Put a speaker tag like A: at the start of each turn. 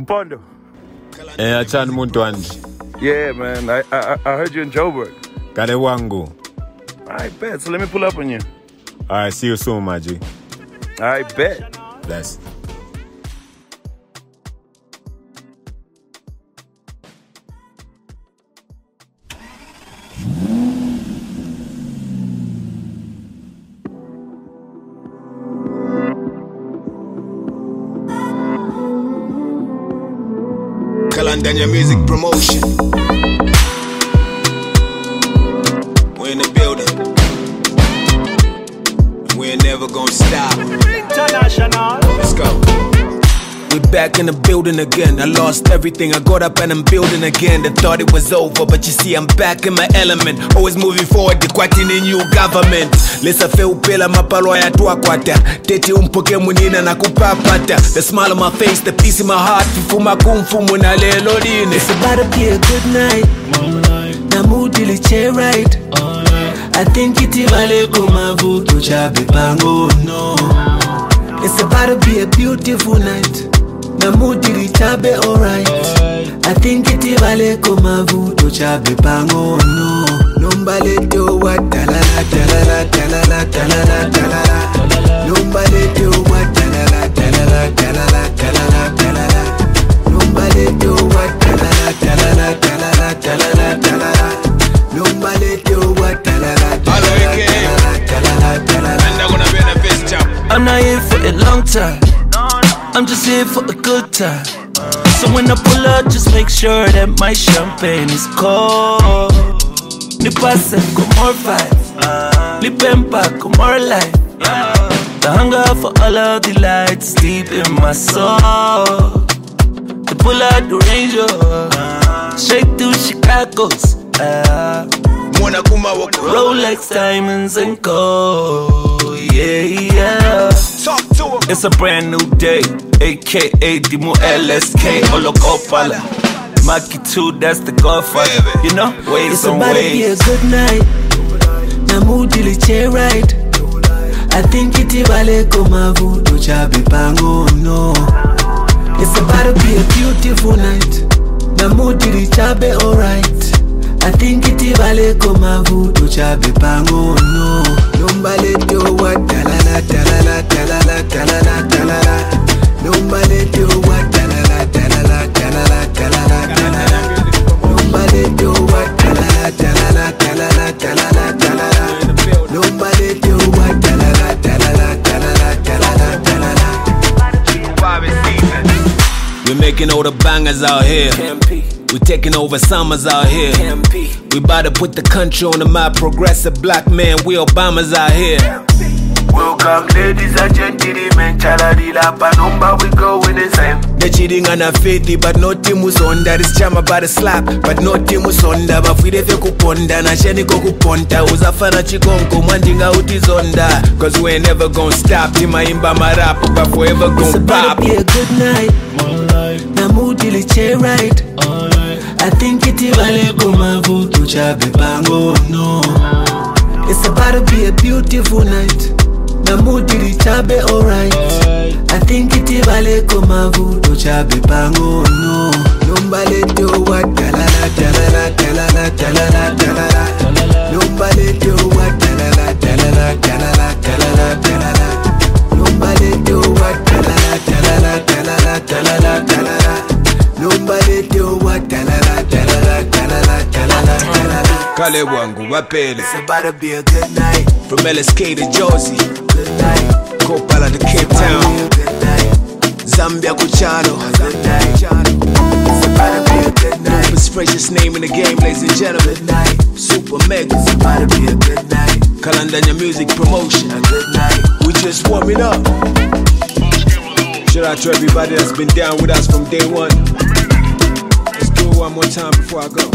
A: Mpondo.
B: Eh, achani muntu.
A: Yeah, man. I, I I heard you in Joburg.
B: Kale wangu.
A: I bet. So let me pull up on you.
B: Alright, see you soon, G.
A: I bet.
B: Bless.
C: Kalandanya Music Promotion. We're in the building. We're never gonna stop.
D: International.
C: Let's go. We back in the building again. I lost everything. I got up and I'm building again. They thought it was over, but you see, I'm back in my element. Always moving forward, quite in new government. Lesa feu pela mapalo ya tua kwata. Tete umpoke munina na kupapata. The smile on my face, the peace in my heart. Fufuma kumfumu na lelo dine.
E: It's about to be a good night. Na mood iliche right. I think iti vale kumavu cha bipango no. It's about to be a beautiful night. Na mood ilichabe alright. I think iti vale kumavuto cha bipango no. Numbale do what talala talala talala talala talala. Numbale do what talala talala talala talala talala. Numbale do what talala talala talala talala talala. Numbale do what talala talala talala talala.
C: And I'm gonna be in the best job.
E: I'm not here for a long time. I'm just here for a good time. So when I pull up, just make sure that my champagne is cold. Ni pase con more vibes. Ni pempa con more life. The hunger for all of the lights deep in my soul. To pull out the Range Rover, straight through Chicago's. Uh,
C: Mwana kuma wako.
E: Rolex diamonds and gold. Yeah, yeah.
C: Talk to him.
E: It's a brand new day, aka Dimo LSK Olokopala. Macky 2, that's the godfather. You know, ways
F: It's
E: on
F: about to be a
E: ways.
F: good night. Na mood iliche right. I think iti vale kumavuto cha bipango no. It's about to be a beautiful night. Na mood ilichabe alright. I think iti vale kumavuto cha bipango no.
E: Numbale do what talala. All the bangers out here. We're taking over summers out here. We about to put the country on the map. Progressive black man, we Obamas out here.
F: Welcome ladies and gentlemen. Chaladila panumba we going the same.
E: They cheating on a faithy, but no team was on that is chama by the slap, but no team was on that. But we defe kuponda na sheni kuponta uzafana chikonko mwandinga utizonda cause we ain't never gonna stop timaimba marapu but forever
F: It's
E: gonna
F: about
E: pop
F: to be a good night. Na mood iliche right. I think iti vale kumavuto cha bipango no. It's about to be a beautiful night. Na mood ilichabe alright. I think iti vale kumavuto cha bipango no.
E: Numbale do what talala talala talala talala talala. Numbale do what talala talala talala talala talala. Numbale do what talala Kale wangu wapele
F: It's about to be a good night.
E: from LSK to Jozi,
F: Good night.
E: Kopala to Cape Town,
F: a good night.
E: Zambia Kuchano.
F: Good night. It's about to be a good night.
E: His freshest name in the game, ladies and gentlemen.
F: Good night.
E: Supa Mega,
F: It's about to be a good night.
E: Kalandanya Music Promotion.
F: A good night.
E: We just warming up. Shout out to everybody that's been down with us from day one. Let's do it one more time before I go.